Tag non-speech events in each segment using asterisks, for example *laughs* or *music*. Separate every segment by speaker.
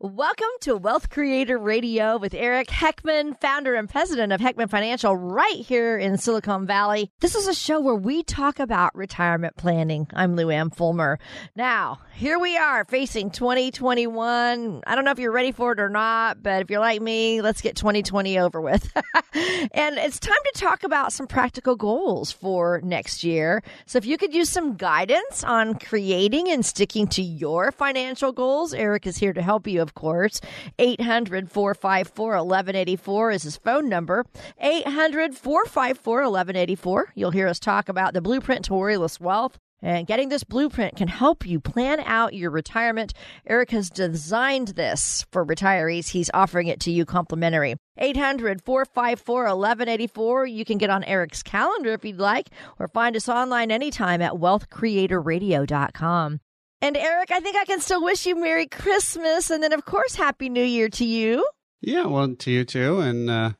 Speaker 1: Welcome to Wealth Creator Radio with Eric Heckman, founder and president of Heckman Financial, right here in Silicon Valley. This is a show where we talk about retirement planning. I'm Lou Ann Fulmer. Now, here we are facing 2021. I don't know if you're ready for it or not, but if you're like me, let's get 2020 over with. *laughs* and it's time to talk about some practical goals for next year. So if you could use some guidance on creating and sticking to your financial goals, Eric is here to help you of course. 800 454 1184 is his phone number. 800 454 1184. You'll hear us talk about the blueprint to worryless wealth. And getting this blueprint can help you plan out your retirement. Eric has designed this for retirees. He's offering it to you complimentary. 800 454 1184. You can get on Eric's calendar if you'd like, or find us online anytime at wealthcreatorradio.com. And Eric, I think I can still wish you Merry Christmas and then, of course, Happy New Year to you.
Speaker 2: Yeah, well, to you too. And, uh,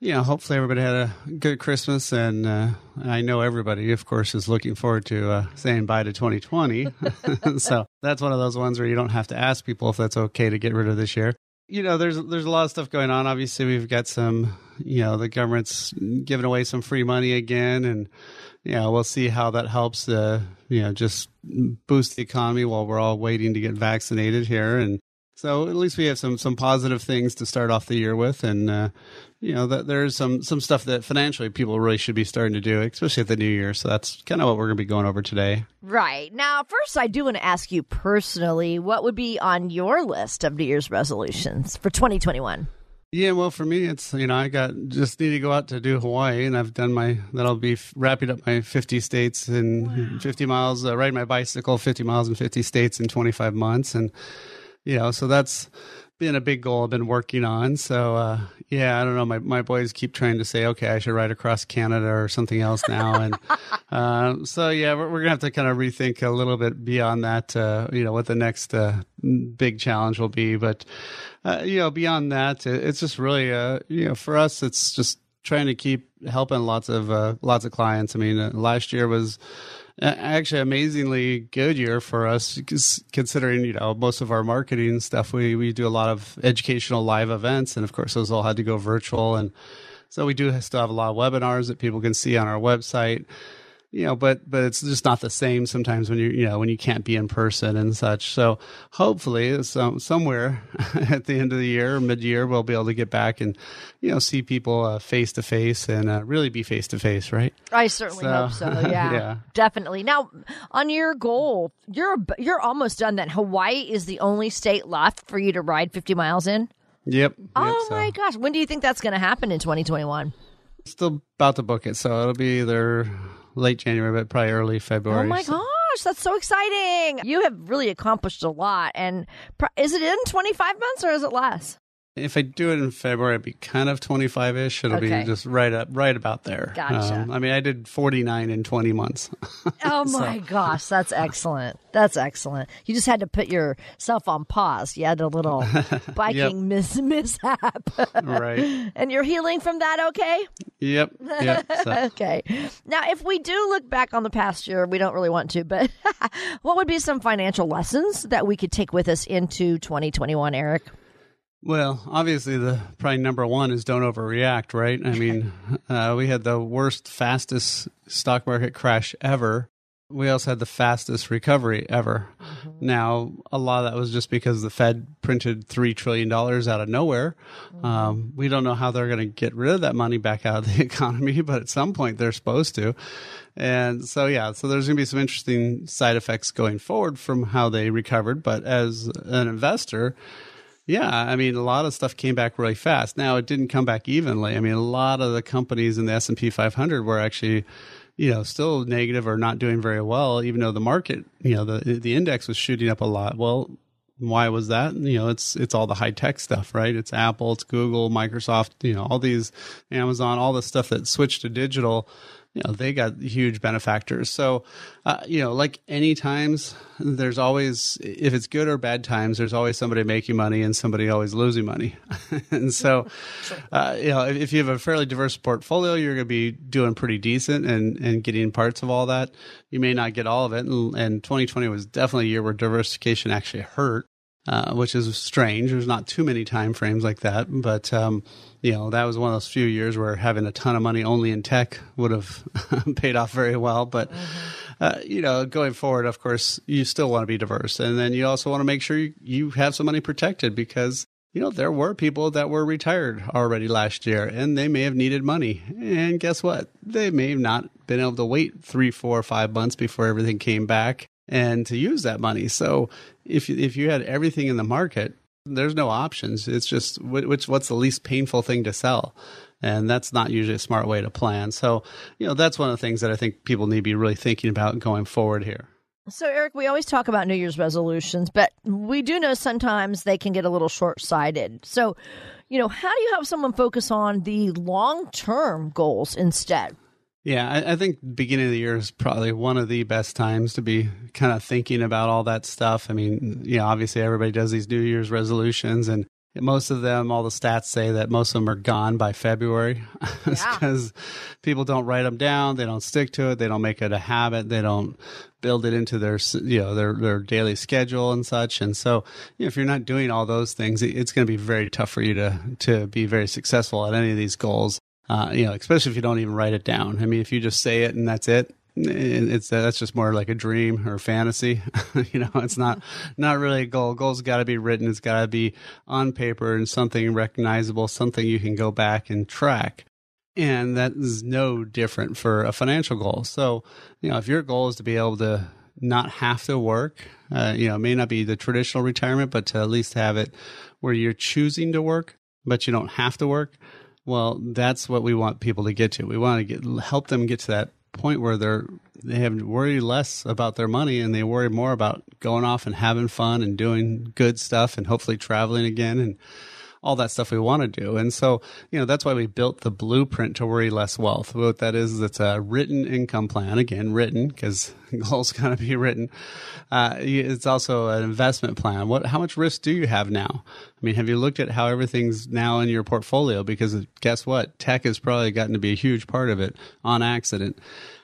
Speaker 2: you know, hopefully everybody had a good Christmas. And uh, I know everybody, of course, is looking forward to uh, saying bye to 2020. *laughs* so that's one of those ones where you don't have to ask people if that's okay to get rid of this year. You know, there's there's a lot of stuff going on. Obviously, we've got some, you know, the government's giving away some free money again, and yeah, we'll see how that helps. Uh, you know, just boost the economy while we're all waiting to get vaccinated here, and so at least we have some some positive things to start off the year with, and uh, you know that there's some some stuff that financially people really should be starting to do, especially at the new year. So that's kind of what we're going to be going over today.
Speaker 1: Right now, first I do want to ask you personally, what would be on your list of New Year's resolutions for 2021?
Speaker 2: Yeah, well, for me, it's you know I got just need to go out to do Hawaii, and I've done my that'll be wrapping up my 50 states and wow. 50 miles, uh, riding my bicycle 50 miles in 50 states in 25 months, and you know so that's been a big goal I've been working on. So uh, yeah, I don't know. My my boys keep trying to say, okay, I should ride across Canada or something else now, and *laughs* uh, so yeah, we're, we're, gonna have to kind of rethink a little bit beyond that. Uh, you know, what the next uh, big challenge will be, but uh, you know, beyond that, it's just really uh, you know, for us, it's just trying to keep helping lots of lots of clients. I mean, last year was actually amazingly good year for us considering you know most of our marketing stuff. We we do a lot of educational live events and of course those all had to go virtual. And so we do still have a lot of webinars that people can see on our website you know, but but it's just not the same sometimes when you you know when you can't be in person and such. So hopefully, some somewhere *laughs* at the end of the year, mid year, we'll be able to get back and you know see people face to face and uh, really be face to face, right?
Speaker 1: I certainly so, hope so. *laughs* Yeah, yeah, definitely. Now, on your goal, you're you're almost done. That Hawaii is the only state left for you to ride 50 miles in.
Speaker 2: Yep.
Speaker 1: Oh
Speaker 2: yep,
Speaker 1: so. my gosh! When do you think that's going to happen in 2021?
Speaker 2: Still about to book it, so it'll be either late January, but probably early oh February.
Speaker 1: Oh my gosh, that's so exciting! You have really accomplished a lot. And is it in 25 months or is it less?
Speaker 2: If I do it in February, it'd be kind of 25 ish. It'll okay. be just right up, right about there.
Speaker 1: Gotcha. Um,
Speaker 2: I mean, I did 49 in 20 months. *laughs*
Speaker 1: oh my so. gosh, that's excellent. That's excellent. You just had to put yourself on pause. You had a little *laughs* biking mis- *laughs* mishap.
Speaker 2: right.
Speaker 1: And you're healing from that okay?
Speaker 2: Yep. yep
Speaker 1: so. okay. Now, if we do look back on the past year, we don't really want to, but what would be some financial lessons that we could take with us into 2021, Eric?
Speaker 2: Well, obviously, the probably number one is don't overreact, right? I mean, *laughs* uh, we had the worst, fastest stock market crash ever. We also had the fastest recovery ever. Mm-hmm. Now, a lot of that was just because the Fed printed $3 trillion out of nowhere. Mm-hmm. Um, we don't know how they're going to get rid of that money back out of the *laughs* economy, but at some point they're supposed to. And so, yeah, so there's going to be some interesting side effects going forward from how they recovered. But as an investor, yeah, I mean, a lot of stuff came back really fast. Now, it didn't come back evenly. I mean, a lot of the companies in the S and P 500 were actually, you know, still negative or not doing very well, even though the market, you know, the the index was shooting up a lot. Well, why was that? You know, it's it's all the high tech stuff, right? It's Apple, it's Google, Microsoft, you know, all these Amazon, all the stuff that switched to digital you know they got huge benefactors. So uh, you know like any times there's always if it's good or bad times there's always somebody making money and somebody always losing money. *laughs* And so uh, you know if you have a fairly diverse portfolio you're going to be doing pretty decent and and getting parts of all that. You may not get all of it and, and 2020 was definitely a year where diversification actually hurt uh, which is strange. There's not too many time frames like that, but um, you know that was one of those few years where having a ton of money only in tech would have *laughs* paid off very well. But mm-hmm. uh, you know, going forward, of course, you still want to be diverse, and then you also want to make sure you, you have some money protected because you know, there were people that were retired already last year and they may have needed money. And guess what? They may have not been able to wait three, four, five months before everything came back and to use that money. So if if you had everything in the market, there's no options. It's just which what's the least painful thing to sell. And that's not usually a smart way to plan. So, you know, that's one of the things that I think people need to be really thinking about going forward here.
Speaker 1: So, Eric, we always talk about New Year's resolutions, but we do know sometimes they can get a little short sighted. So, you know, how do you have someone focus on the long term goals instead?
Speaker 2: Yeah, I, I, think beginning of the year is probably one of the best times to be kind of thinking about all that stuff. I mean, you know, obviously everybody does these New Year's resolutions, and most of them, all the stats say that most of them are gone by February *laughs* because yeah. people don't write them down, they don't stick to it, they don't make it a habit, they don't build it into their you know their their daily schedule and such. And so, you know, if you're not doing all those things, it's going to be very tough for you to to be very successful at any of these goals. Uh, you know, especially if you don't even write it down. I mean, if you just say it and that's it, it's that's just more like a dream or fantasy. *laughs* you know, it's not not really a goal. Goal's got to be written. It's got to be on paper and something recognizable, something you can go back and track. And that is no different for a financial goal. So, you know, if your goal is to be able to not have to work, uh, you know, it may not be the traditional retirement, but to at least have it where you're choosing to work, but you don't have to work well, that's what we want people to get to. We want to get help them get to that point where they're they have worry less about their money and they worry more about going off and having fun and doing good stuff and hopefully traveling again and all that stuff we want to do. And so, you know, that's why we built the blueprint to worry less wealth. What that is, it's a written income plan. Again, written because *laughs* goals got to be written. Uh, it's also an investment plan. What, how much risk do you have now? I mean, have you looked at how everything's now in your portfolio? Because guess what? Tech has probably gotten to be a huge part of it on accident.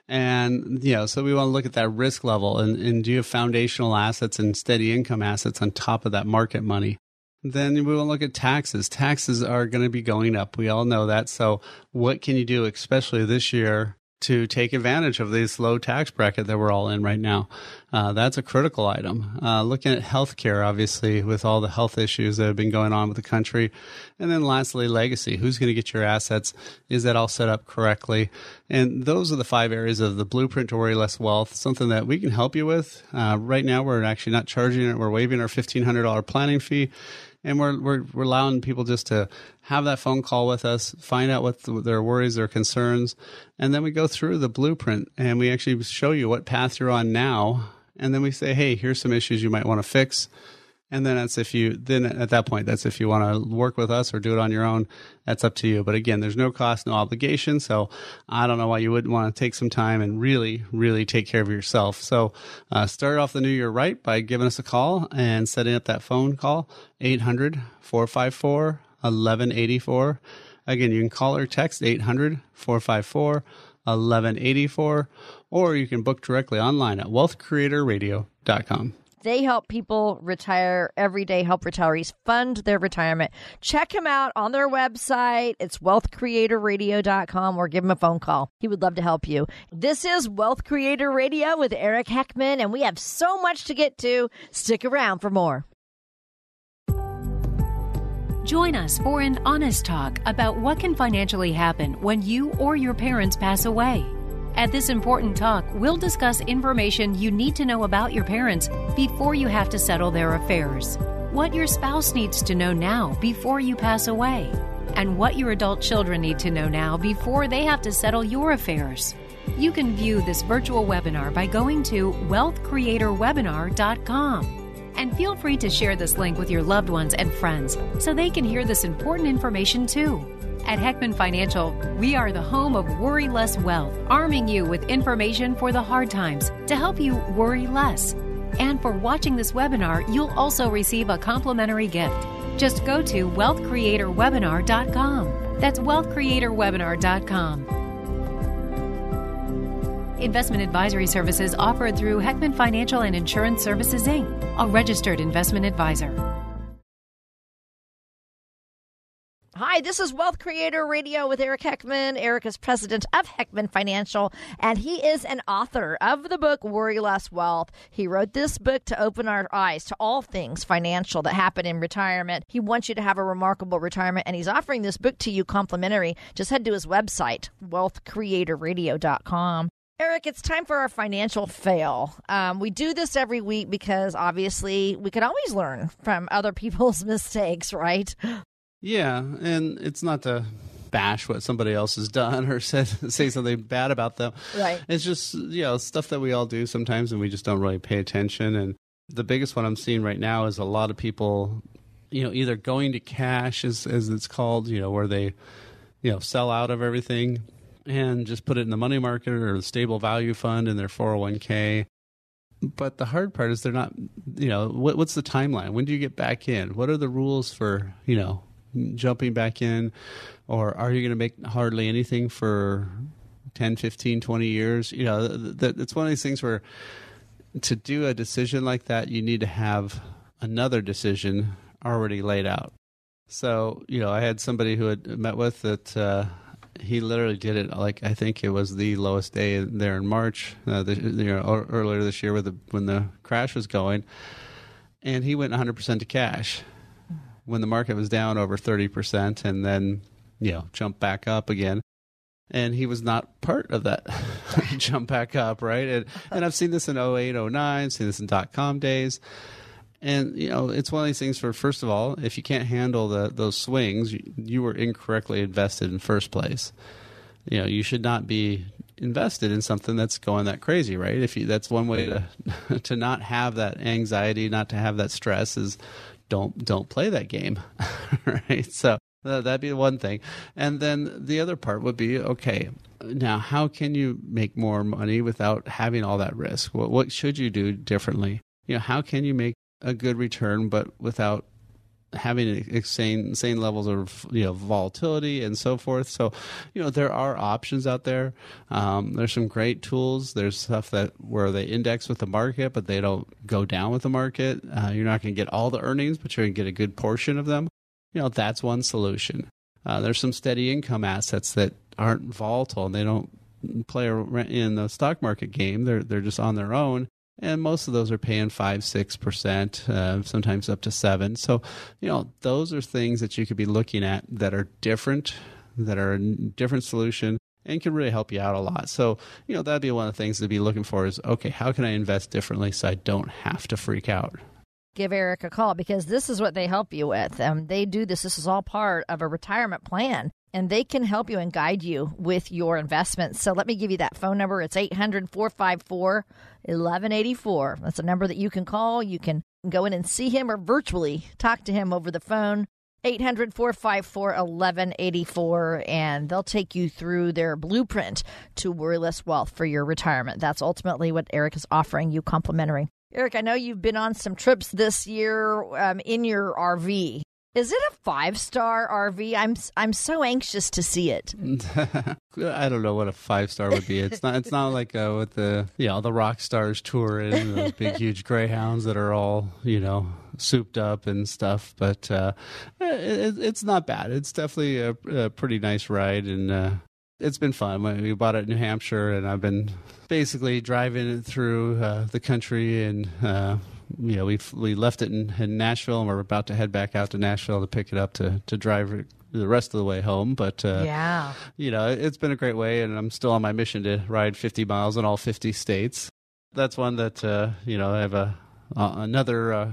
Speaker 2: And, you know, so we want to look at that risk level and, and do you have foundational assets and steady income assets on top of that market money? Then we will look at taxes. Taxes are going to be going up. We all know that. So, what can you do, especially this year, to take advantage of this low tax bracket that we're all in right now? Uh, that's a critical item. Uh, looking at healthcare, obviously, with all the health issues that have been going on with the country. And then lastly, legacy. Who's going to get your assets? Is that all set up correctly? And those are the five areas of the blueprint to worry less wealth, something that we can help you with. Uh, right now, we're actually not charging it. We're waiving our $1,500 planning fee and we're, we're, we're allowing people just to have that phone call with us, find out what the, their worries, their concerns, and then we go through the blueprint and we actually show you what path you're on now, and then we say, hey, here's some issues you might want to fix and then that's if you then at that point that's if you want to work with us or do it on your own that's up to you. But again there's no cost no obligation. So i don't know why you wouldn't want to take some time and really really take care of yourself. So uh, start off the new year right by giving us a call and setting up that phone call 800 454 1184 again you can call or text 800 454 1184 or you can book directly online at wealthcreatorradio.com.
Speaker 1: They help people retire every day, help retirees fund their retirement. Check him out on their website. It's wealthcreatorradio.com or give him a phone call. He would love to help you. This is Wealth Creator Radio with Eric Heckman, and we have so much to get to. Stick around for more.
Speaker 3: Join us for an honest talk about what can financially happen when you or your parents pass away. At this important talk, we'll discuss information you need to know about your parents before you have to settle their affairs, what your spouse needs to know now before you pass away, and what your adult children need to know now before they have to settle your affairs. You can view this virtual webinar by going to wealthcreatorwebinar.com. And feel free to share this link with your loved ones and friends so they can hear this important information too. At Heckman Financial, we are the home of Worry Less Wealth, arming you with information for the hard times to help you worry less. And for watching this webinar, you'll also receive a complimentary gift. Just go to wealthcreatorwebinar.com. That's wealthcreatorwebinar.com. Investment advisory services offered through Heckman Financial and Insurance Services, Inc., a registered investment advisor.
Speaker 1: Hi, this is Wealth Creator Radio with Eric Heckman. Eric is president of Heckman Financial, and he is an author of the book Worry Less Wealth. He wrote this book to open our eyes to all things financial that happen in retirement. He wants you to have a remarkable retirement, and he's offering this book to you complimentary. Just head to his website, wealthcreatorradio.com. Eric, it's time for our financial fail. Um, we do this every week because obviously we can always learn from other *laughs* people's mistakes, right?
Speaker 2: Yeah, and it's not to bash what somebody else has done or *laughs* said say something bad about them.
Speaker 1: Right.
Speaker 2: It's just you know stuff that we all do sometimes, and we just don't really pay attention. And the biggest one I'm seeing right now is a lot of people, you know, either going to cash as as it's called, you know, where they, you know, sell out of everything and just put it in the money market or the stable value fund in their 401k. But the hard part is they're not, you know, what, what's the timeline? When do you get back in? What are the rules for, you know, jumping back in? Or are you going to make hardly anything for 10, 15, 20 years? You know, th- th- it's one of these things where to do a decision like that, you need to have another decision already laid out. So, you know, I had somebody who had met with that uh, he literally did it like I think it was the lowest day there in March, uh, the, you know, earlier this year with the, when the crash was going, and he went 100% to cash when the market was down over 30%, and then you know jumped back up again. And he was not part of that *laughs* jump back up, right? And, and I've seen this in 08, 09, seen this in dot com days. And you know, it's one of these things. For first of all, if you can't handle the, those swings, you, you were incorrectly invested in first place. You know, you should not be invested in something that's going that crazy, right? If you, that's one way to *laughs* to not have that anxiety, not to have that stress, is don't don't play that game, *laughs* right? So uh, that'd be one thing, and then the other part would be okay. Now, how can you make more money without having all that risk? What what should you do differently? You know, how can you make a good return, but without having insane insane levels of you know volatility and so forth. So, you know, there are options out there. Um, there's some great tools. There's stuff that where they index with the market, but they don't go down with the market. Uh, you're not going to get all the earnings, but you're going to get a good portion of them. You know, that's one solution. Uh, there's some steady income assets that aren't volatile and they don't play in the stock market game. They're they're just on their own and most of those are paying five six percent uh, sometimes up to seven so you know those are things that you could be looking at that are different that are a different solution and can really help you out a lot so you know that'd be one of the things to be looking for is okay how can i invest differently so i don't have to freak out
Speaker 1: give Eric a call because this is what they help you with. Um, they do this. This is all part of a retirement plan and they can help you and guide you with your investments. So let me give you that phone number. It's 800 454 1184. That's a number that you can call. You can go in and see him or virtually talk to him over the phone. 800 454 1184, and they'll take you through their blueprint to worry less wealth for your retirement. That's ultimately what Eric is offering you complimentary. Eric, I know you've been on some trips this year um, in your RV. Is it a five star RV? I'm I'm so anxious to see it. *laughs*
Speaker 2: I don't know what a five star would be. It's not. It's not like uh, with the you know the rock stars tour in those big huge greyhounds that are all you know souped up and stuff. But uh, it, it's not bad. It's definitely a, a pretty nice ride, and uh, it's been fun. We bought it in New Hampshire, and I've been basically driving it through uh, the country and uh, you know, we we left it in, in Nashville, and we're about to head back out to Nashville to pick it up to to drive the rest of the way home. But uh,
Speaker 1: yeah,
Speaker 2: you know, it's been a great way, and I'm still on my mission to ride 50 miles in all 50 states. That's one that uh, you know I have a uh, another. Uh,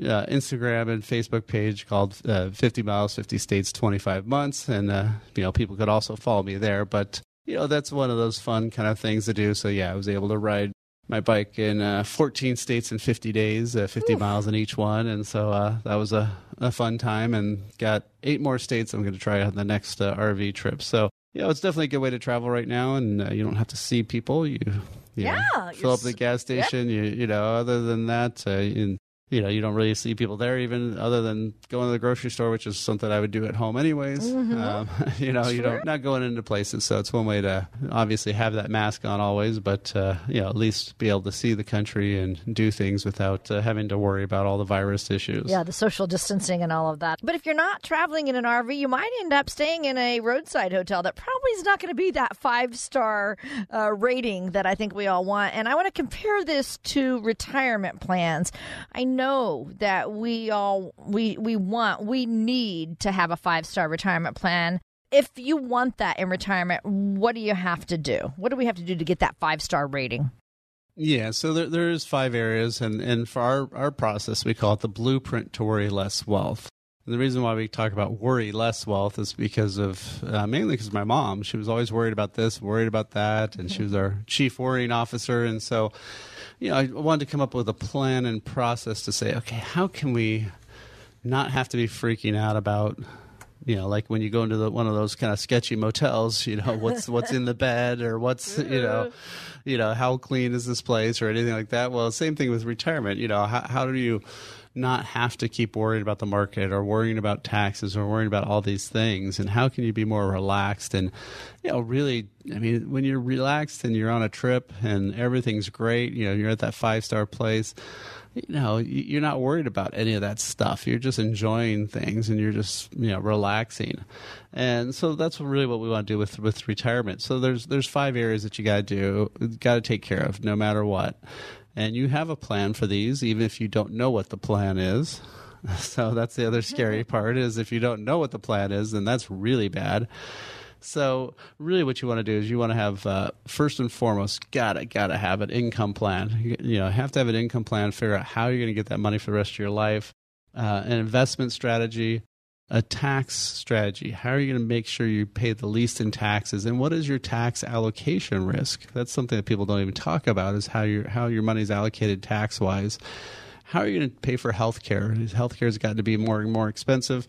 Speaker 2: uh, Instagram and Facebook page called uh, 50 Miles, 50 States, 25 Months. And, uh, you know, people could also follow me there. But, you know, that's one of those fun kind of things to do. So, yeah, I was able to ride my bike in uh, 14 states in 50 days, uh, 50 Oof. miles in each one, and so uh, that was a, a fun time. And got eight more states I'm going to try on the next uh, RV trip. So yeah, it's definitely a good way to travel right now, and uh, you don't have to see people. You, you
Speaker 1: yeah,
Speaker 2: know, fill up the gas station. Yep. You you know, other than that, uh, you, know, you don't really see people there even other than going to the grocery store, which is something I would do at home anyways. Mm-hmm. Um, *laughs* you know, sure. you don't not going into places, so it's one way to obviously have that mask on always, but uh, you know, at least be able to see the country and do things without uh, having to worry about all the virus issues.
Speaker 1: Yeah, the social distancing and all of that. But if you're not traveling in an RV, you might end up staying in a roadside hotel that probably is not going to be that five star uh, rating that I think we all want. And I want to compare this to retirement plans. I know that we all we we want we need to have a five star retirement plan. If you want that in retirement, what do you have to do? What do we have to do to get that five star rating?
Speaker 2: Yeah, so there, there's five areas, and, and for our, our process, we call it the blueprint to worry less wealth. And the reason why we talk about worry less wealth is because of uh, mainly because my mom. She was always worried about this, worried about that, and she was our chief worrying officer. And so you know, I wanted to come up with a plan and process to say, okay, how can we not have to be freaking out about you know, like when you go into the, one of those kind of sketchy motels, you know, what's what's in the *laughs* bed or what's you know, you know, how clean is this place or anything like that. Well, same thing with retirement. You know, how, how do you not have to keep worrying about the market or worrying about taxes or worrying about all these things? And how can you be more relaxed and you know really i mean when you're relaxed and you're on a trip and everything's great you know you're at that five star place you know you're not worried about any of that stuff. You're just enjoying things and you're just you know relaxing. And so that's really what we want to do with with retirement. So there's there's five areas that you got to do got to take care of no matter what and you have a plan for these, even if you don't know what the plan is. *laughs* So that's the other scary part is if you don't know what the plan is, then that's really bad. So really, what you want to do is you want to have uh, first and foremost, gotta gotta have an income plan. You, you, know, have to have an income plan. Figure out how you're going to get that money for the rest of your life. Uh, an investment strategy, a tax strategy. How are you going to make sure you pay the least in taxes? And what is your tax allocation risk? That's something that people don't even talk about is how your how your money is allocated tax wise how are you going to pay for health care? Health care has got to be more and more expensive.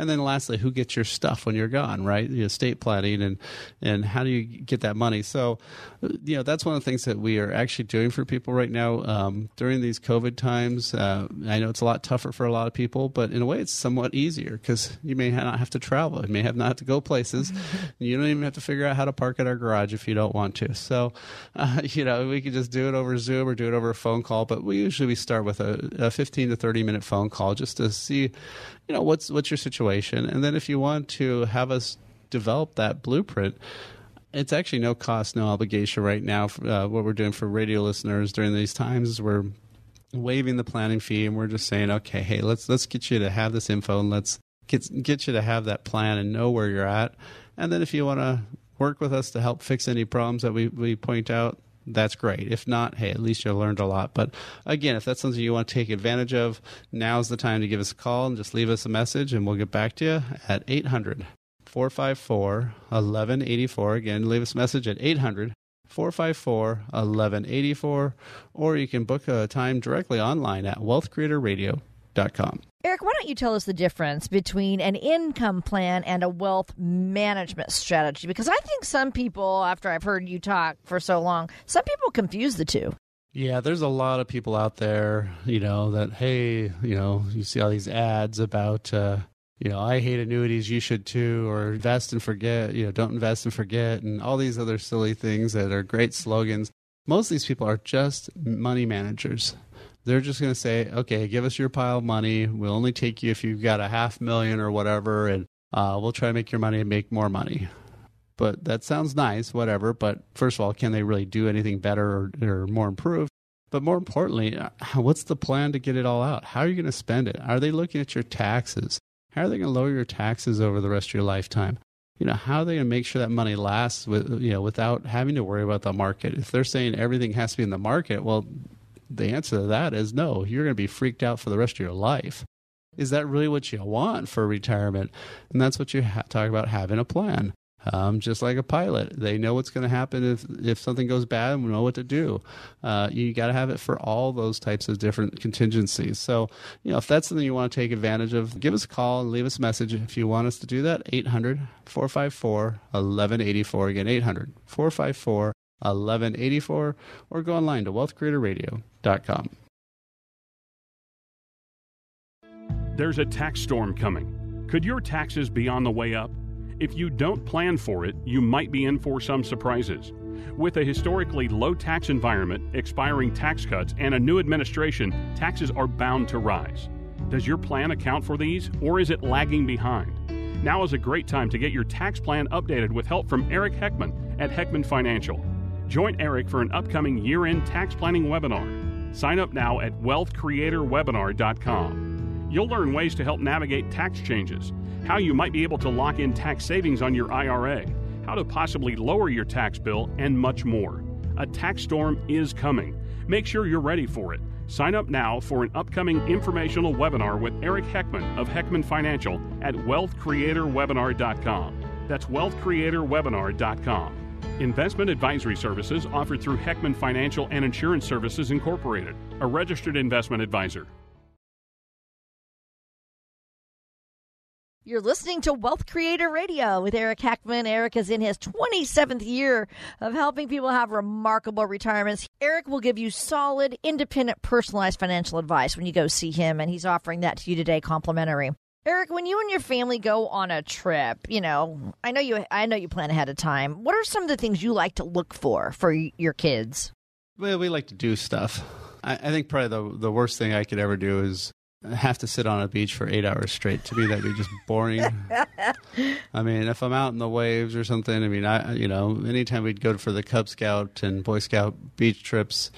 Speaker 2: And then lastly, who gets your stuff when you're gone, right? The estate planning and, and how do you get that money? So, you know, that's one of the things that we are actually doing for people right now um, during these COVID times. Uh, I know it's a lot tougher for a lot of people, but in a way it's somewhat easier because you may not have to travel. You may have not have to go places. *laughs* you don't even have to figure out how to park at our garage if you don't want to. So, *laughs* uh, you know, we can just do it over Zoom or do it over a phone call, but we usually we start with a a 15 to 30 minute phone call just to see, you know, what's what's your situation, and then if you want to have us develop that blueprint. It's actually no cost, no obligation right now. Uh, what we're doing for radio listeners during these times is we're waiving the planning fee, and we're just saying, okay, hey, let's let's get you to have this info, and let's get get you to have that plan and know where you're at. And then if you want to work with us to help fix any problems that we, we point out, that's great. If not, hey, at least you learned a lot. But again, if that's something you want to take advantage of, now's the time to give us a call and just leave us a message and we'll get back to you at 800 454 1184. Again, leave us a message at 800 454 1184, or you can book a time directly online at wealthcreatorradio.com.
Speaker 1: Eric, why don't you tell us the difference between an income plan and a wealth management strategy? Because I think some people, after I've heard you talk for so long, some people confuse the two.
Speaker 2: Yeah, there's a lot of people out there, you know, that, hey, you know, you see all these ads about, uh, you know, I hate annuities, you should too, or invest and forget, you know, don't invest and forget, and all these other silly things that are great slogans. Most of these people are just money managers they're just going to say, okay, give us your pile of money. We'll only take you if you've got a half million or whatever, and uh, we'll try to make your money and make more money. But that sounds nice, whatever. But first of all, can they really do anything better or, or more improved? But more importantly, uh, what's the plan to get it all out? How are you going to spend it? Are they looking at your taxes? How are they going to lower your taxes over the rest of your lifetime? You know, how are they going to make sure that money lasts with, you know, without having to worry about the market? If they're saying everything has to be in the market, well, the answer to that is no. You're going to be freaked out for the rest of your life. Is that really what you want for retirement? And that's what you ha- talk about having a plan. um, just like a pilot. They know what's going to happen if if something goes bad and know what to do. Uh, you got to have it for all those types of different contingencies. So, you know, if that's something you want to take advantage of, give us a call and leave us a message if you want us to do that. 800 454 1184. Again, 800 454 1184 or go online to wealthcreatorradio.com.
Speaker 4: There's a tax storm coming. Could your taxes be on the way up? If you don't plan for it, you might be in for some surprises. With a historically low tax environment, expiring tax cuts, and a new administration, taxes are bound to rise. Does your plan account for these, or is it lagging behind? Now is a great time to get your tax plan updated with help from Eric Heckman at Heckman Financial. Join Eric for an upcoming year end tax planning webinar. Sign up now at wealthcreatorwebinar.com. You'll learn ways to help navigate tax changes, how you might be able to lock in tax savings on your IRA, how to possibly lower your tax bill, and much more. A tax storm is coming. Make sure you're ready for it. Sign up now for an upcoming informational webinar with Eric Heckman of Heckman Financial at wealthcreatorwebinar.com. That's wealthcreatorwebinar.com. Investment advisory services offered through Heckman Financial and Insurance Services Incorporated, a registered investment advisor.
Speaker 1: You're listening to Wealth Creator Radio with Eric Heckman. Eric is in his 27th year of helping people have remarkable retirements. Eric will give you solid, independent, personalized financial advice when you go see him, and he's offering that to you today complimentary. Eric, when you and your family go on a trip, you know, I know you I know you plan ahead of time. What are some of the things you like to look for for your kids?
Speaker 2: Well, we like to do stuff. I, I think probably the the worst thing I could ever do is have to sit on a beach for eight hours straight. To me, that'd be just boring. *laughs* I mean, if I'm out in the waves or something, I mean, I you know, anytime we'd go for the Cub Scout and Boy Scout beach trips,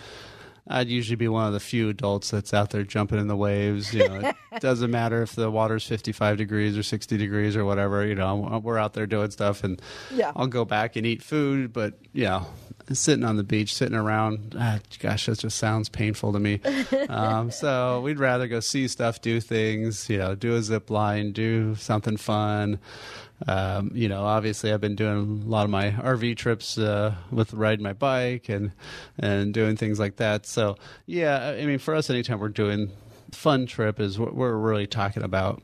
Speaker 2: I'd usually be one of the few adults that's out there jumping in the waves. You know, it *laughs* doesn't matter if the water's 55 degrees or 60 degrees or whatever. You know, we're out there doing stuff, and
Speaker 1: yeah.
Speaker 2: I'll go back and eat food. But you know, sitting on the beach, sitting around, ah, gosh, that just sounds painful to me. *laughs* um, so we'd rather go see stuff, do things. You know, do a zip line, do something fun. Um, you know, obviously, I've been doing a lot of my RV trips uh, with riding my bike and and doing things like that. So, yeah, I mean, for us, anytime we're doing fun trip, is what we're really talking about.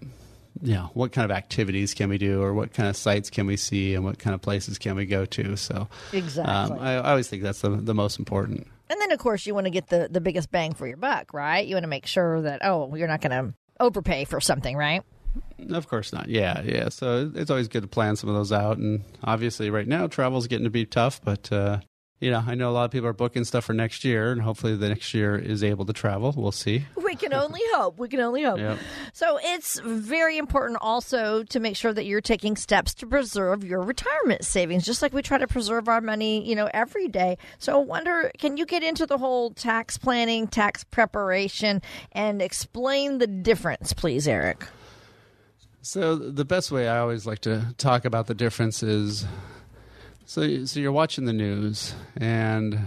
Speaker 2: You know, what kind of activities can we do, or what kind of sites can we see, and what kind of places can we go to? So,
Speaker 1: exactly,
Speaker 2: um, I, I always think that's the the most important.
Speaker 1: And then, of course, you want to get the the biggest bang for your buck, right? You want to make sure that oh, you're not going to overpay for something, right?
Speaker 2: Of course not. Yeah, yeah. So it's always good to plan some of those out. And obviously, right now, travel's getting to be tough. But uh, you know, I know a lot of people are booking stuff for next year, and hopefully, the next year is able to travel. We'll see.
Speaker 1: We can only *laughs* hope. We can only hope.
Speaker 2: Yep.
Speaker 1: So it's very important also to make sure that you're taking steps to preserve your retirement savings, just like we try to preserve our money, you know, every day. So I wonder, can you get into the whole tax planning, tax preparation, and explain the difference, please, Eric?
Speaker 2: So the best way I always like to talk about the difference is so so you're watching the news and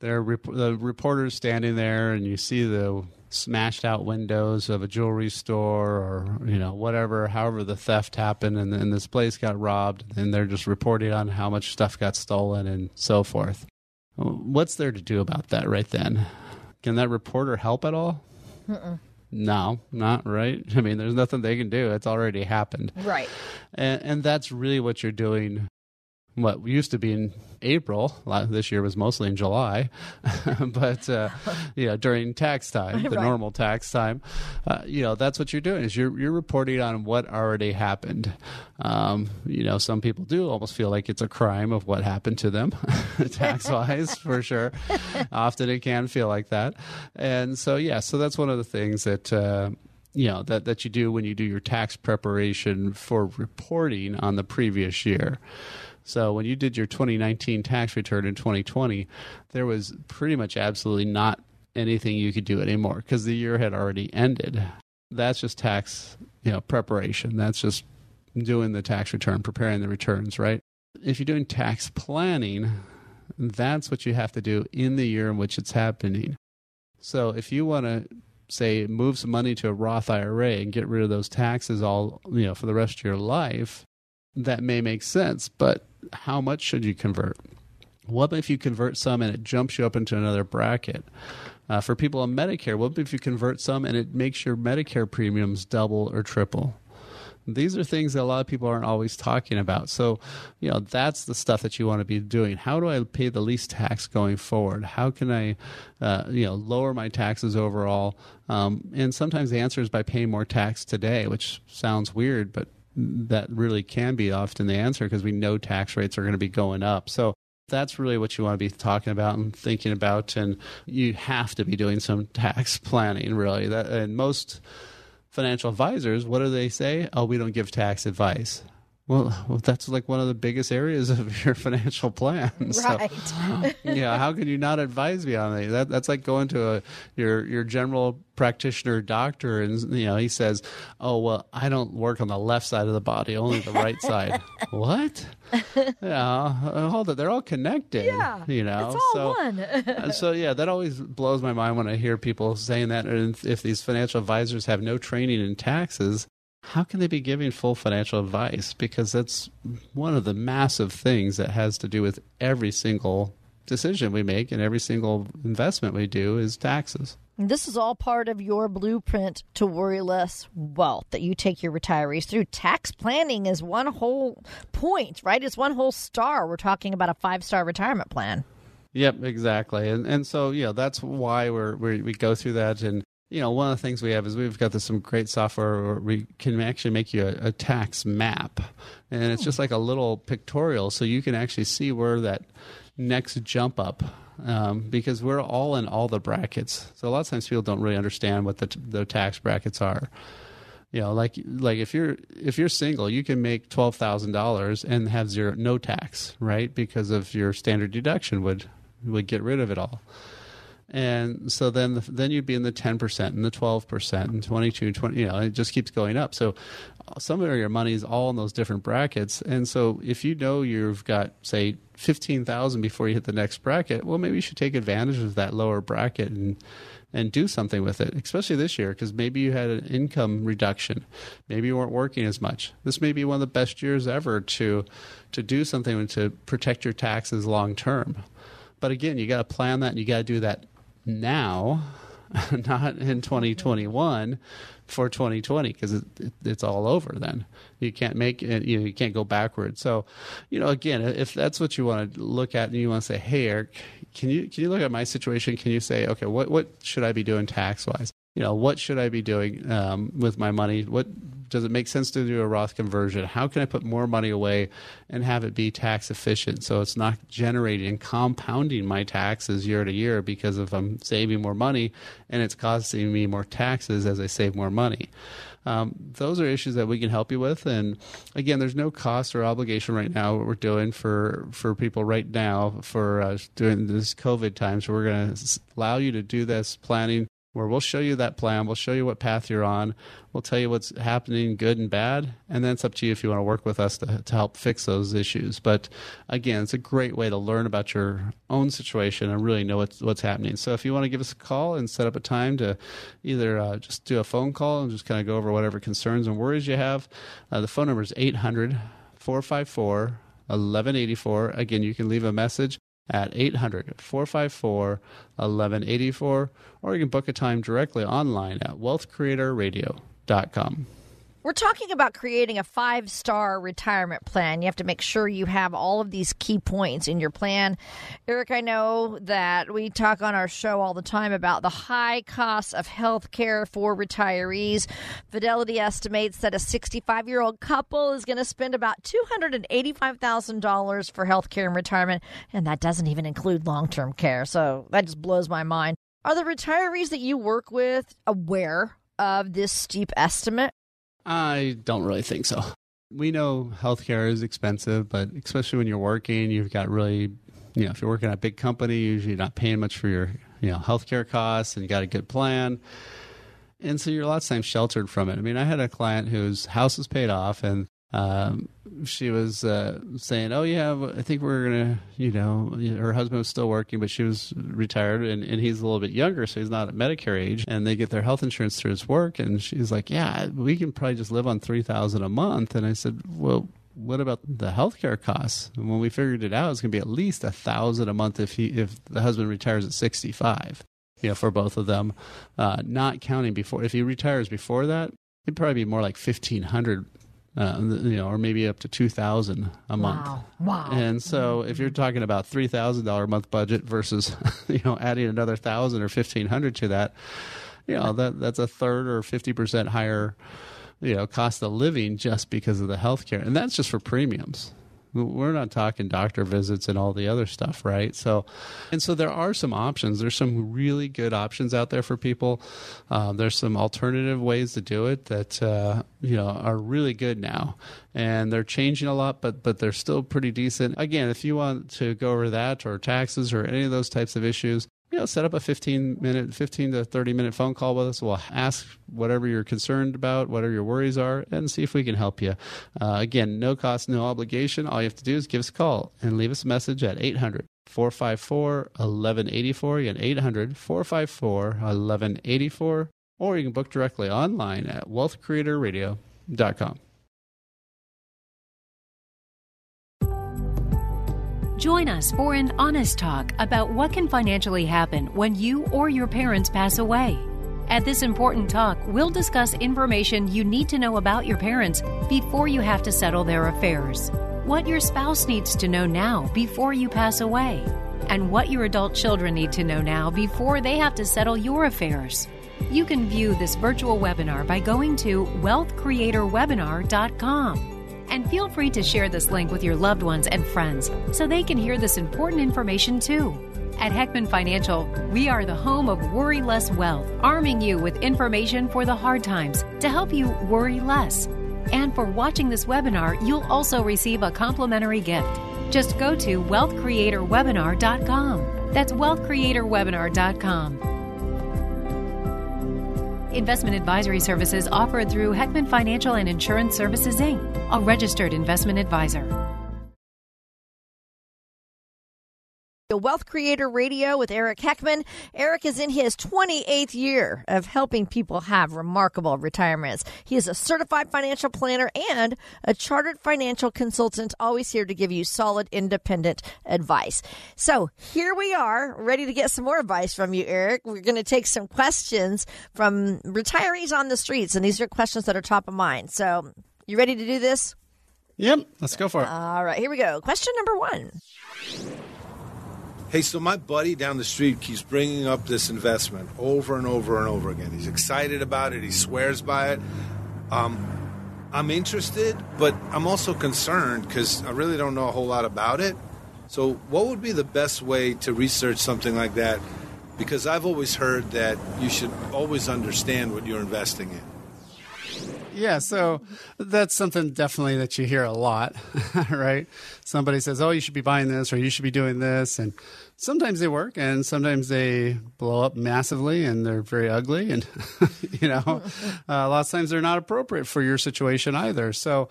Speaker 2: there rep- the reporters standing there and you see the smashed out windows of a jewelry store or you know whatever however the theft happened and, and this place got robbed and they're just reporting on how much stuff got stolen and so forth what's there to do about that right then can that reporter help at all. No, not right. *laughs* I mean, there's nothing they can do. It's already happened.
Speaker 1: Right.
Speaker 2: And, and that's really what you're doing. What used to be in April, this year was mostly in July, *laughs* but uh, *laughs* you know during tax time, the
Speaker 1: Right.
Speaker 2: normal tax time, uh, you know that's what you're doing is you're you're reporting on what already happened. Um, you know, some people do almost feel like it's a crime of what happened to them, *laughs* tax wise, for sure. Often it can feel like that, and so yeah, so that's one of the things that. Uh, you know that, that you do when you do your tax preparation for reporting on the previous year. So when you did your 2019 tax return in 2020, there was pretty much absolutely not anything you could do anymore because the year had already ended. That's just tax, you know, preparation. That's just doing the tax return, preparing the returns, right? If you're doing tax planning, that's what you have to do in the year in which it's happening. So if you want to say move some money to a Roth IRA and get rid of those taxes all, you know, for the rest of your life, that may make sense, but how much should you convert? What if you convert some and it jumps you up into another bracket? Uh, for people on Medicare, what if you convert some and it makes your Medicare premiums double or triple? These are things that a lot of people aren't always talking about. So, you know, that's the stuff that you want to be doing. How do I pay the least tax going forward? How can I, uh, you know, lower my taxes overall? Um, and sometimes the answer is by paying more tax today, which sounds weird, but that really can be often the answer because we know tax rates are going to be going up. So that's really what you want to be talking about and thinking about and you have to be doing some tax *laughs* planning really that and most financial advisors, what do they say? Oh, we don't give tax advice. Well, well, that's like one of the biggest areas of *laughs* your financial plan. *laughs*
Speaker 1: Right.
Speaker 2: So, *gasps* yeah. How can you not advise me on that? that? That's like going to a your your general practitioner doctor, and you know he says, "Oh, well, I don't work on the left side of the body, only the right *laughs* side." what? Yeah. Uh, hold it. They're all connected.
Speaker 1: Yeah.
Speaker 2: You know.
Speaker 1: It's all
Speaker 2: so,
Speaker 1: one.
Speaker 2: Uh, so yeah, that always blows my mind when I hear people saying that. And if these financial advisors have no training in taxes, how can they be giving full financial advice? Because that's one of the massive things that has to do with every single decision we make and every single investment we do is taxes.
Speaker 1: This is all part of your blueprint to worry less wealth that you take your retirees through. Tax planning is one whole point, right? It's one whole star. We're talking about a five star retirement plan.
Speaker 2: Yep, exactly. And and so yeah, that's why we're, we we go through that and you know, one of the things we have is we've got this, some great software where we can actually make you a, a, tax map. And it's just like a little pictorial, so you can actually see where that next jump up, um, because we're all in all the brackets. So a lot of times people don't really understand what the, the tax brackets are. You know, like like if you're if you're single, you can make twelve thousand dollars and have zero no tax, right? Because of your standard deduction would would get rid of it all and so then the, then you'd be in the 10% and the 12% and 22 20 you know it just keeps going up so uh, some of your money is all in those different brackets and so if you know you've got say 15,000 before you hit the next bracket well maybe you should take advantage of that lower bracket and and do something with it, especially this year, because maybe you had an income reduction, maybe you weren't working as much. This may be one of the best years ever to to do something to protect your taxes long term. But again, you got to plan that, and you got to do that now, *laughs* not in 2021 for 2020 because it, it, it's all over then. You can't make it you know you can't go backwards. So you know again if that's what you want to look at and you want to say hey eric can you can you look at my situation? Can you say okay what what should i be doing tax wise you know what should i be doing um, with my money? What does it make sense to do a Roth conversion? How can I put more money away and have it be tax efficient so it's not generating and compounding my taxes year to year because if I'm saving more money and it's costing me more taxes as I save more money? Um, those are issues that we can help you with. And again, there's no cost or obligation right now. What we're doing for for people right now for uh, during this COVID time, so we're going to allow you to do this planning where we'll show you that plan, we'll show you what path you're on, we'll tell you what's happening good and bad, and then it's up to you if you want to work with us to, to help fix those issues. But again, it's a great way to learn about your own situation and really know what's, what's happening. So if you want to give us a call and set up a time to either uh, just do a phone call and just kind of go over whatever concerns and worries you have, uh, the phone number is 800 454 1184. Again, you can leave a message at 800 454 1184, or you can book a time directly online at wealthcreatorradio.com.
Speaker 1: We're talking about creating a five star retirement plan. You have to make sure you have all of these key points in your plan. Eric, I know that we talk on our show all the time about the high costs of health care for retirees. Fidelity estimates that a 65 year old couple is going to spend about $285,000 for health care in retirement, and that doesn't even include long term care. So that just blows my mind. Are the retirees that you work with aware of this steep estimate?
Speaker 2: I don't really think so. We know healthcare is expensive, but especially when you're working, you've got really, you know, if you're working at a big company, usually you're not paying much for your, you know, healthcare costs and you got a good plan. And so you're a lot of times sheltered from it. I mean, I had a client whose house was paid off and um, she was uh, saying, "Oh yeah, I think we're gonna," you know, her husband was still working, but she was retired, and, and he's a little bit younger, so he's not at Medicare age, and they get their health insurance through his work, and she's like, "Yeah, we can probably just live on three thousand a month," and I said, "Well." what about the healthcare costs? And when we figured it out, it's going to be at least a thousand a month if he if the husband retires at 65. You know, for both of them, uh, not counting before. If he retires before that, it'd probably be more like 1500 uh, you know, or maybe up to two thousand a month.
Speaker 1: Wow! Wow!
Speaker 2: And so, if you're talking about three thousand dollar a month budget versus, *laughs* you know, adding another thousand or fifteen hundred to that, you know, that that's a third or fifty percent higher, you know, cost of living just because of the health care, and that's just for premiums we're not talking doctor visits and all the other stuff right? So and so there are some options. There's some really good options out there for people. Uh, there's some alternative ways to do it that uh, you know are really good now. And they're changing a lot but but they're still pretty decent. Again if you want to go over that or taxes or any of those types of issues you know, set up a 15 minute, 15 to 30 minute phone call with us. We'll ask whatever you're concerned about, whatever your worries are, and see if we can help you. Uh, again, no cost, no obligation. All you have to do is give us a call and leave us a message at 800 454 1184. Again, 800 454 1184. Or you can book directly online at wealthcreatorradio.com.
Speaker 3: Join us for an honest talk about what can financially happen when you or your parents pass away. At this important talk, we'll discuss information you need to know about your parents before you have to settle their affairs, what your spouse needs to know now before you pass away, and what your adult children need to know now before they have to settle your affairs. You can view this virtual webinar by going to wealthcreatorwebinar.com. And feel free to share this link with your loved ones and friends so they can hear this important information too. At Heckman Financial, we are the home of Worry Less Wealth, arming you with information for the hard times to help you worry less. And for watching this webinar, you'll also receive a complimentary gift. Just go to wealthcreatorwebinar.com. That's wealthcreatorwebinar.com. Investment advisory services offered through Heckman Financial and Insurance Services, Inc., a registered investment advisor.
Speaker 1: The Wealth Creator Radio with Eric Heckman. Eric is in his 28th year of helping people have remarkable retirements. He is a certified financial planner and a chartered financial consultant, always here to give you solid, independent advice. So here we are, ready to get some more advice from you, Eric. We're going to take some questions from retirees on the streets, and these are questions that are top of mind. So you ready to do this?
Speaker 2: Yep, let's go for it.
Speaker 1: All right, here we go. Question number one.
Speaker 5: Hey, so my buddy down the street keeps bringing up this investment over and over and over again. He's excited about it, he swears by it. Um, I'm interested, but I'm also concerned because I really don't know a whole lot about it. So, what would be the best way to research something like that? Because I've always heard that you should always understand what you're investing in.
Speaker 2: Yeah, so that's something definitely that you hear a lot, *laughs* right? Somebody says, "Oh, you should be buying this or you should be doing this." And sometimes they work and sometimes they blow up massively and they're very ugly and *laughs* you know, *laughs* uh, a lot of times they're not appropriate for your situation either. So,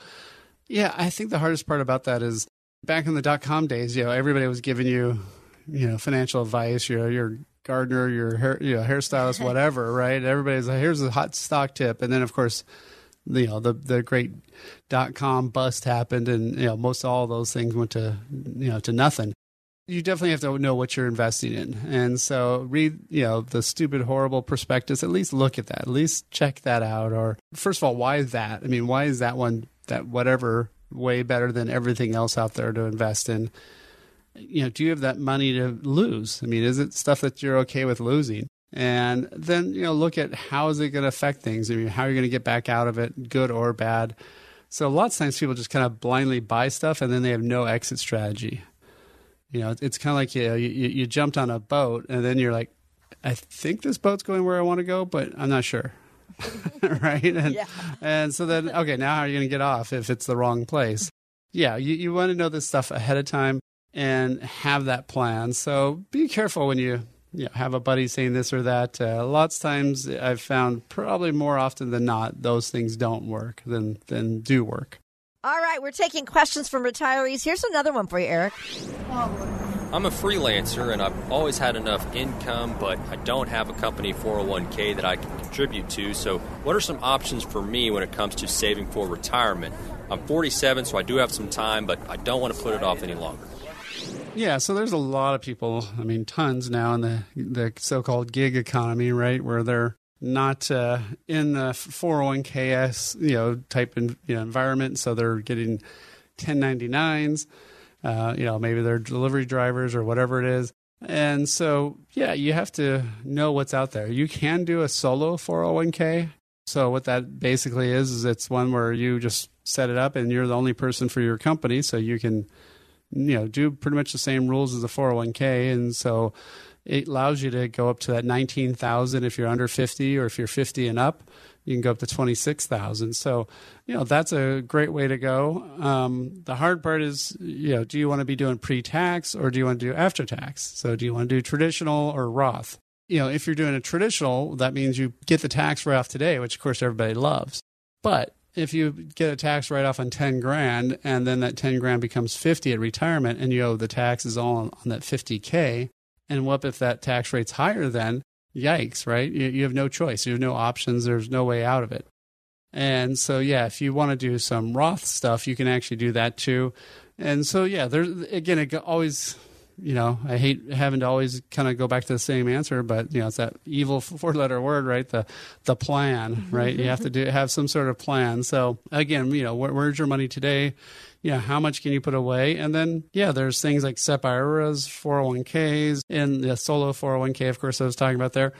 Speaker 2: yeah, I think the hardest part about that is back in the dot com days, you know, everybody was giving you, you know, financial advice, your your gardener, your hair, you know, hairstylist, whatever, right? Everybody's like, here's a hot stock tip. And then of course you know the the great dot com bust happened, and you know most all those things went to you know to nothing. You definitely have to know what you're investing in, and so read you know the stupid horrible prospectus. At least look at that. At least check that out. Or first of all, why that? I mean, why is that one that whatever way better than everything else out there to invest in? You know, do you have that money to lose? I mean, is it stuff that you're okay with losing? And then you know look at how is it going to affect things. I mean, how are you going to get back out of it, good or bad? So lots of times people just kind of blindly buy stuff and then they have no exit strategy. You know, it's kind of like you, know, you you jumped on a boat and then you're like, I think this boat's going where I want to go, but I'm not sure. *laughs* right? And, yeah. and so then, okay, now how are you going to get off if it's the wrong place? Yeah, you, you want to know this stuff ahead of time and have that plan. So be careful when you you know, have a buddy saying this or that. Uh, lots of times I've found probably more often than not those things don't work than than do work.
Speaker 1: All right, we're taking questions from retirees. Here's another one for you, Eric.
Speaker 6: I'm a freelancer and I've always had enough income, but I don't have a company 401k that I can contribute to. So, what are some options for me when it comes to saving for retirement? I'm 47, so I do have some time, but I don't want to put it off any longer.
Speaker 2: Yeah, so there's a lot of people, I mean, tons now in the, the so called gig economy, right, where they're not uh, in the 401ks, you know, type in, you know, environment, so they're getting 1099s. Uh, you know, maybe they're delivery drivers or whatever it is. And so, yeah, you have to know what's out there. You can do a solo 401k. So what that basically is is it's one where you just set it up and you're the only person for your company, so you can you know do pretty much the same rules as a 401k and so it allows you to go up to that 19,000 if you're under 50 or if you're 50 and up you can go up to 26,000. So, you know, that's a great way to go. Um, the hard part is, you know, do you want to be doing pre-tax or do you want to do after tax? So, do you want to do traditional or Roth? You know, if you're doing a traditional, that means you get the tax write off today, which of course everybody loves. But if you get a tax write off on 10 grand and then that 10 grand becomes 50 at retirement and you owe the taxes all on, on that 50K, and what if that tax rate's higher then? yikes, right? You, you have no choice. You have no options. There's no way out of it. And so, yeah, if you want to do some Roth stuff, you can actually do that too. And so, yeah, there again, it always, you know, I hate having to always kind of go back to the same answer, but you know, it's that evil *laughs* four-letter word, right? The the plan, mm-hmm. right? you have to do have some sort of plan. So again, you know, where, where's your money today? you know, how much can you put away? And then, yeah, there's things like SEP IRAs, 401ks, and the solo 401k, of course, I was talking about there.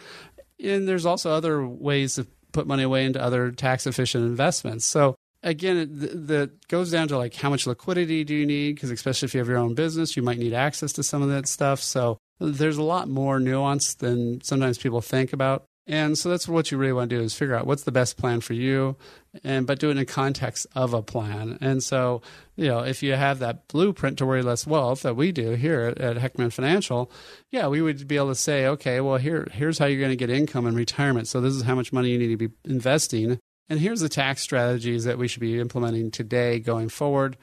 Speaker 2: And there's also other ways to put money away into other tax efficient investments. So, again, it that goes down to like how much liquidity do you need? Because especially if you have your own business, you might need access to some of that stuff. So there's a lot more nuance than sometimes people think about. And so that's what you really want to do is figure out what's the best plan for you, and but do it in context of a plan. And so, you know, if you have that blueprint to worry less wealth that we do here at, at Heckman Financial, yeah, we would be able to say, okay, well here here's how you're going to get income in retirement. So this is how much money you need to be investing, and here's the tax strategies that we should be implementing today going forward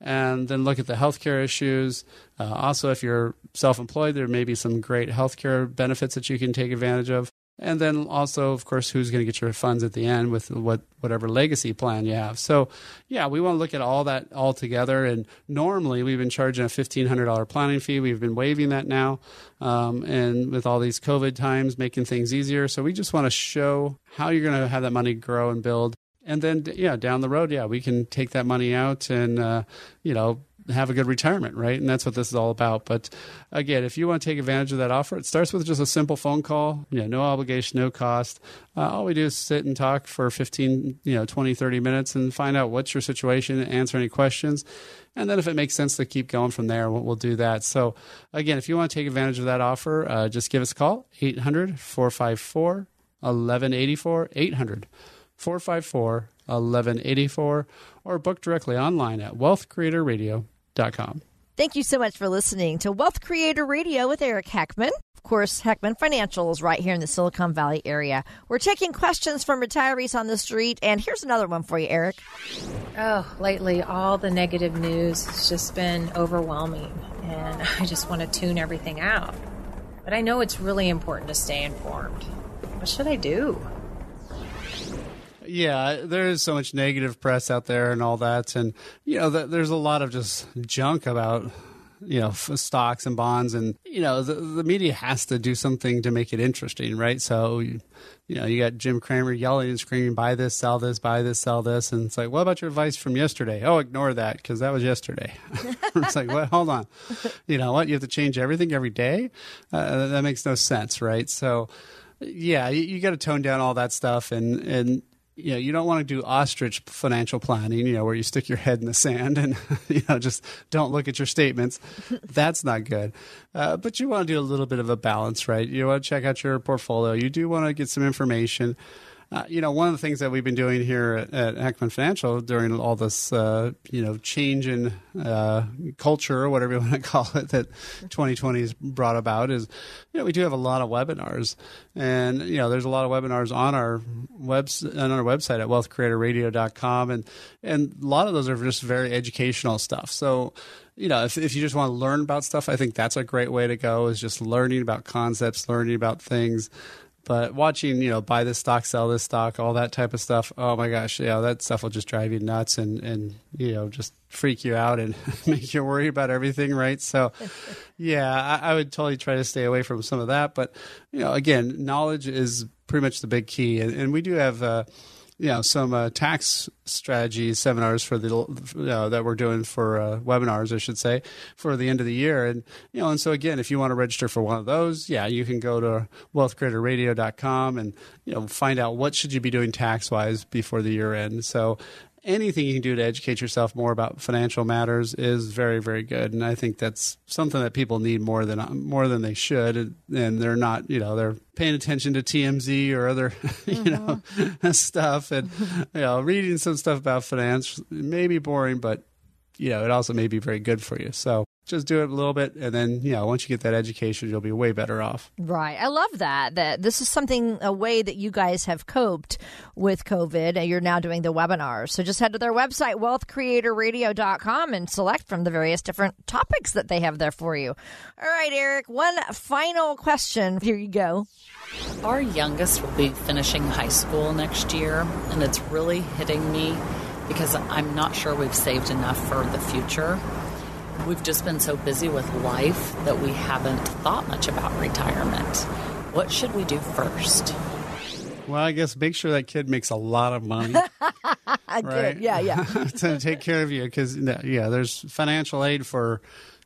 Speaker 2: and then look at the healthcare issues. Uh, also, if you're self employed, there may be some great healthcare benefits that you can take advantage of and then also, of course, who's going to get your funds at the end with what whatever legacy plan you have. So, yeah, we want to look at all that all together. And normally, we've been charging a fifteen hundred dollar planning fee. We've been waiving that now, um, and with all these COVID times, making things easier. So, we just want to show how you're going to have that money grow and build. And then, yeah, down the road, yeah, we can take that money out and, uh, you know, have a good retirement, right? And that's what this is all about. But again, if you want to take advantage of that offer, it starts with just a simple phone call, know, no obligation, no cost. Uh, all we do is sit and talk for 15, you know, 20, 30 minutes and find out what's your situation, answer any questions. And then if it makes sense to keep going from there, we'll, we'll do that. So again, if you want to take advantage of that offer, uh, just give us a call, 800 454 1184, 800 454 1184, or book directly online at wealthcreatorradio.com.
Speaker 1: Thank you so much for listening to Wealth Creator Radio with Eric Heckman. Of course, Heckman Financial is right here in the Silicon Valley area. We're taking questions from retirees on the street, and here's another one for you, Eric.
Speaker 7: Oh, lately, all the negative news has just been overwhelming, and *laughs* I just want to tune everything out. But I know it's really important to stay informed. What should I do?
Speaker 2: Yeah, there is so much negative press out there and all that, and you know, there's a lot of just junk about you know stocks and bonds, and you know, the, the media has to do something to make it interesting, right? So, you, know, you got Jim Cramer yelling and screaming, "Buy this, sell this, buy this, sell this," and it's like, what about your advice from yesterday? Oh, ignore that because that was yesterday. *laughs* it's like, what? Hold on, you know what? You have to change everything every day. Uh, that makes no sense, right? So yeah, you, you got to tone down all that stuff and and you know, you don't want to do ostrich financial planning, you know, where you stick your head in the sand and, *laughs* you know, just don't look at your statements. *laughs* That's not good. Uh, but you want to do a little bit of a balance, right? You want to check out your portfolio. You do want to get some information. Uh, you know, one of the things that we've been doing here at, at Heckman Financial during all this, uh, you know, change in uh, culture or whatever you *laughs* want to call it that 2020 has brought about is, you know, we do have a lot of webinars, and you know, there's a lot of webinars on our webs on our website at wealthcreatorradio.com, and and a lot of those are just very educational stuff. So you know, if, if you just want to learn about stuff, I think that's a great way to go is just learning about concepts, learning about things. But watching, you know, buy this stock, sell this stock, all that type of stuff, oh my gosh, yeah, that stuff will just drive you nuts and, and you know, just freak you out and *laughs* make you worry about everything, right? So, yeah, I, I would totally try to stay away from some of that. But, you know, again, knowledge is pretty much the big key. And, and we do have, uh, you know some uh, tax strategy seminars for the uh, that we're doing for uh, webinars, I should say, for the end of the year. And you know, and so again, if you want to register for one of those, yeah, you can go to wealthcreatorradio.com and you know find out what should you be doing tax wise before the year end. So anything you can do to educate yourself more about financial matters is very very good. And i think that's something that people need more than more than they should. And they're not you know they're paying attention to TMZ or other *laughs* you mm-hmm. know *laughs* stuff. And *laughs* you know reading some stuff about finance may be boring but you know it also may be very good for you. So just do it a little bit and then you know once you get that education you'll be way better off.
Speaker 1: Right. I love that that this is something a way that you guys have coped with covid and you're now doing the webinars so just head to their website wealthcreatorradio.com and select from the various different topics that they have there for you. All right eric one final question. Here you go.
Speaker 8: Our youngest will be finishing high school next year and it's really hitting me because i'm not sure we've saved enough for the future We've just been so busy with life that we haven't thought much about retirement. What should we do first?
Speaker 2: Well, I guess make sure that kid makes a lot of money. *laughs*
Speaker 1: right? Yeah, yeah. *laughs*
Speaker 2: to take care of you because, yeah, there's financial aid for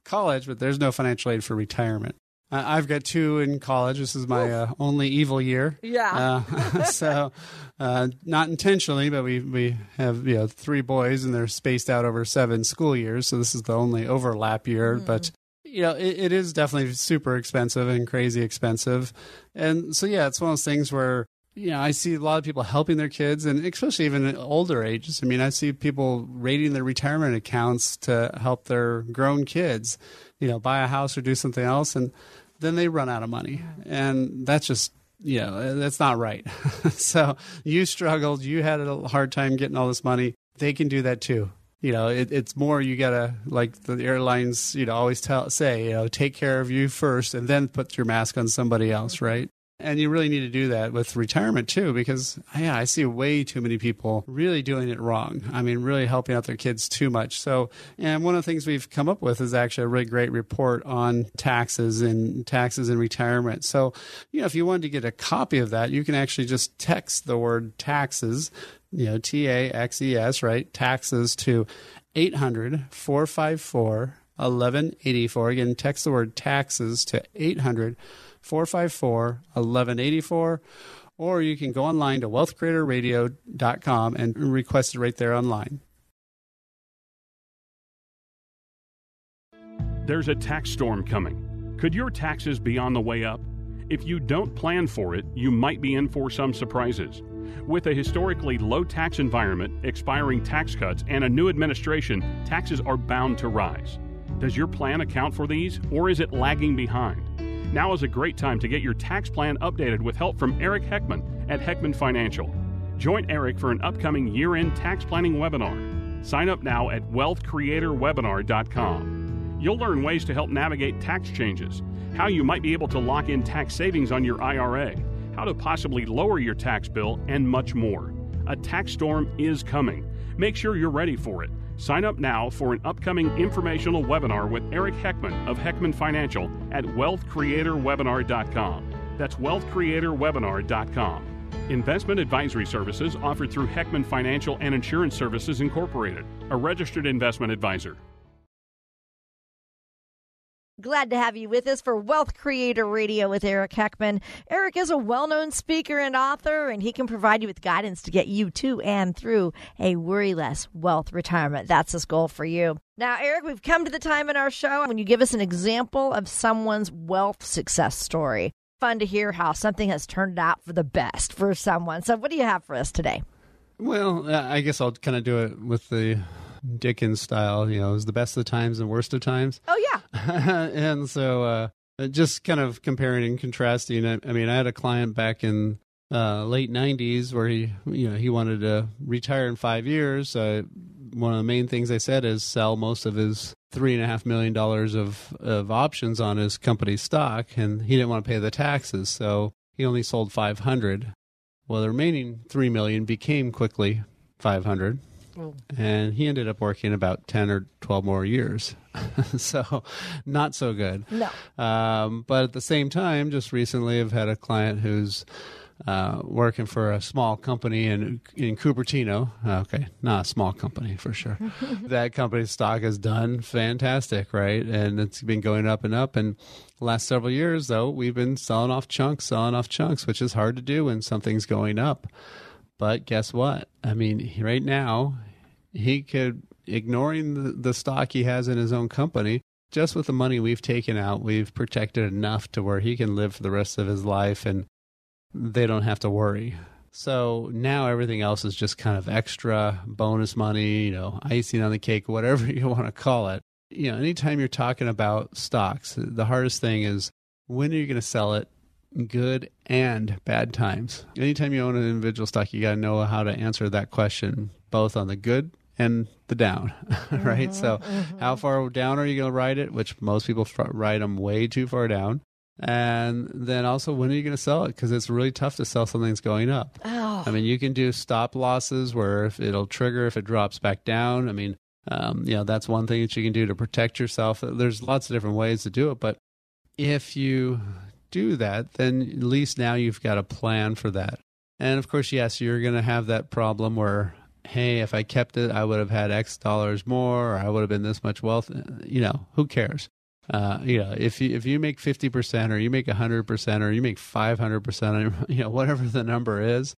Speaker 2: college, but there's no financial aid for retirement. I've got two in college. This is my uh, only evil year.
Speaker 1: Yeah.
Speaker 2: Uh, *laughs* so, uh, not intentionally, but we we have you know three boys and they're spaced out over seven school years. So this is the only overlap year. Mm. But you know, it, it is definitely super expensive and crazy expensive. And so yeah, it's one of those things where you know, I see a lot of people helping their kids, and especially even at older ages. I mean, I see people raiding their retirement accounts to help their grown kids, you know, buy a house or do something else, and then they run out of money, and that's just you know that's not right. *laughs* so you struggled, you had a hard time getting all this money. They can do that too. You know, it, it's more you gotta like the airlines. You know, always tell say you know take care of you first, and then put your mask on somebody else, right? And you really need to do that with retirement too, because yeah, I see way too many people really doing it wrong. I mean, really helping out their kids too much. So, and one of the things we've come up with is actually a really great report on taxes and taxes and retirement. So, you know, if you wanted to get a copy of that, you can actually just text the word taxes, you know, T A X E S, right? Taxes to 800 454 1184. Again, text the word taxes to 800 454 1184 or you can go online to wealthcreatorradio.com and request it right there online.
Speaker 4: There's a tax storm coming. Could your taxes be on the way up? If you don't plan for it, you might be in for some surprises. With a historically low tax environment, expiring tax cuts, and a new administration, taxes are bound to rise. Does your plan account for these, or is it lagging behind? Now is a great time to get your tax plan updated with help from Eric Heckman at Heckman Financial. Join Eric for an upcoming year end tax planning webinar. Sign up now at wealthcreatorwebinar.com. You'll learn ways to help navigate tax changes, how you might be able to lock in tax savings on your IRA, how to possibly lower your tax bill, and much more. A tax storm is coming. Make sure you're ready for it. Sign up now for an upcoming informational webinar with Eric Heckman of Heckman Financial at wealthcreatorwebinar.com. That's wealthcreatorwebinar.com. Investment advisory services offered through Heckman Financial and Insurance Services Incorporated, a registered investment advisor.
Speaker 1: Glad to have you with us for Wealth Creator Radio with Eric Heckman. Eric is a well known speaker and author, and he can provide you with guidance to get you to and through a worry less wealth retirement. That's his goal for you. Now, Eric, we've come to the time in our show when you give us an example of someone's wealth success story. fun to hear how something has turned out for the best for someone. So, what do you have for us today?
Speaker 2: Well, uh, I guess I'll kind of do it with the Dickens style. You know, it was the best of times and worst of times.
Speaker 1: Oh yeah. *laughs*
Speaker 2: and so uh, just kind of comparing and contrasting. I, I, mean, I had a client back in uh, late '90s where he, you know, he wanted to retire in five years. One of the main things I said is sell most of his three and a half million dollars of of options on his company stock, and he didn't want to pay the taxes, so he only sold 500. Well, the remaining three million became quickly 500 Oh. And he ended up working about 10 or 12 more years. *laughs* so, not so good.
Speaker 1: No.
Speaker 2: Um, but at the same time, just recently, I've had a client who's uh, working for a small company in in Cupertino. Uh, okay, not a small company for sure. *laughs* that company's stock has done fantastic, right? And it's been going up and up. And last several years, though, we've been selling off chunks, selling off chunks, which is hard to do when something's going up. But guess what? I mean, right now, he could ignoring the, the stock he has in his own company just with the money we've taken out, we've protected enough to where he can live for the rest of his life and they don't have to worry. So now everything else is just kind of extra bonus money, you know, icing on the cake, whatever *laughs* you want to call it. You know, anytime you're talking about stocks, the hardest thing is when are you going to sell it? Good and bad times. Anytime you own an individual stock, you got to know how to answer that question, both on the good and the down, *laughs* right? Mm-hmm, so, mm-hmm. how far down are you going to ride it? Which most people ride them way too far down. And then also, when are you going to sell it? Because it's really tough to sell something that's going up.
Speaker 1: Oh.
Speaker 2: I mean, you can do stop losses where if it'll trigger if it drops back down. I mean, um, you know, that's one thing that you can do to protect yourself. There's lots of different ways to do it. But if you do that, then at least now you've got a plan for that. And of course, yes, you're going to have that problem where, hey, if I kept it, I would have had X dollars more, or I would have been this much wealth. You know, who cares? Uh, you know, if you if you make fifty percent, or you make hundred percent, or you make five hundred percent, *laughs* you know, whatever the number is,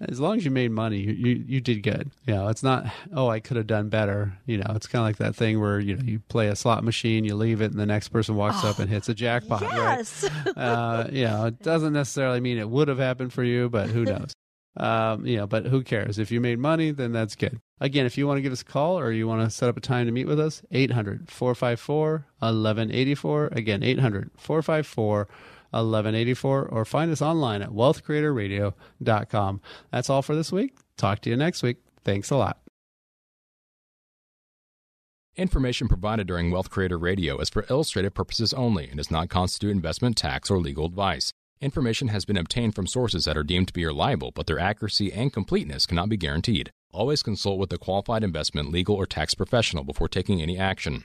Speaker 2: as long as you made money, you, you, you did good. You know, it's not oh I could have done better. You know, it's kind of like that thing where you know you play a slot machine, you leave it, and the next person walks oh, up and hits a jackpot.
Speaker 1: Yes.
Speaker 2: Right? *laughs* uh, you know, it doesn't necessarily mean it would have happened for you, but who knows? Um, you know, but who cares? If you made money, then that's good. Again, if you want to give us a call or you want to set up a time to meet with us, 800 454 1184. Again, 800 454 1184. Or find us online at wealthcreatorradio.com. That's all for this week. Talk to you next week. Thanks a lot.
Speaker 9: Information provided during Wealth Creator Radio is for illustrative purposes only and does not constitute investment, tax, or legal advice. Information has been obtained from sources that are deemed to be reliable, but their accuracy and completeness cannot be guaranteed. Always consult with a qualified investment, legal, or tax professional before taking any action.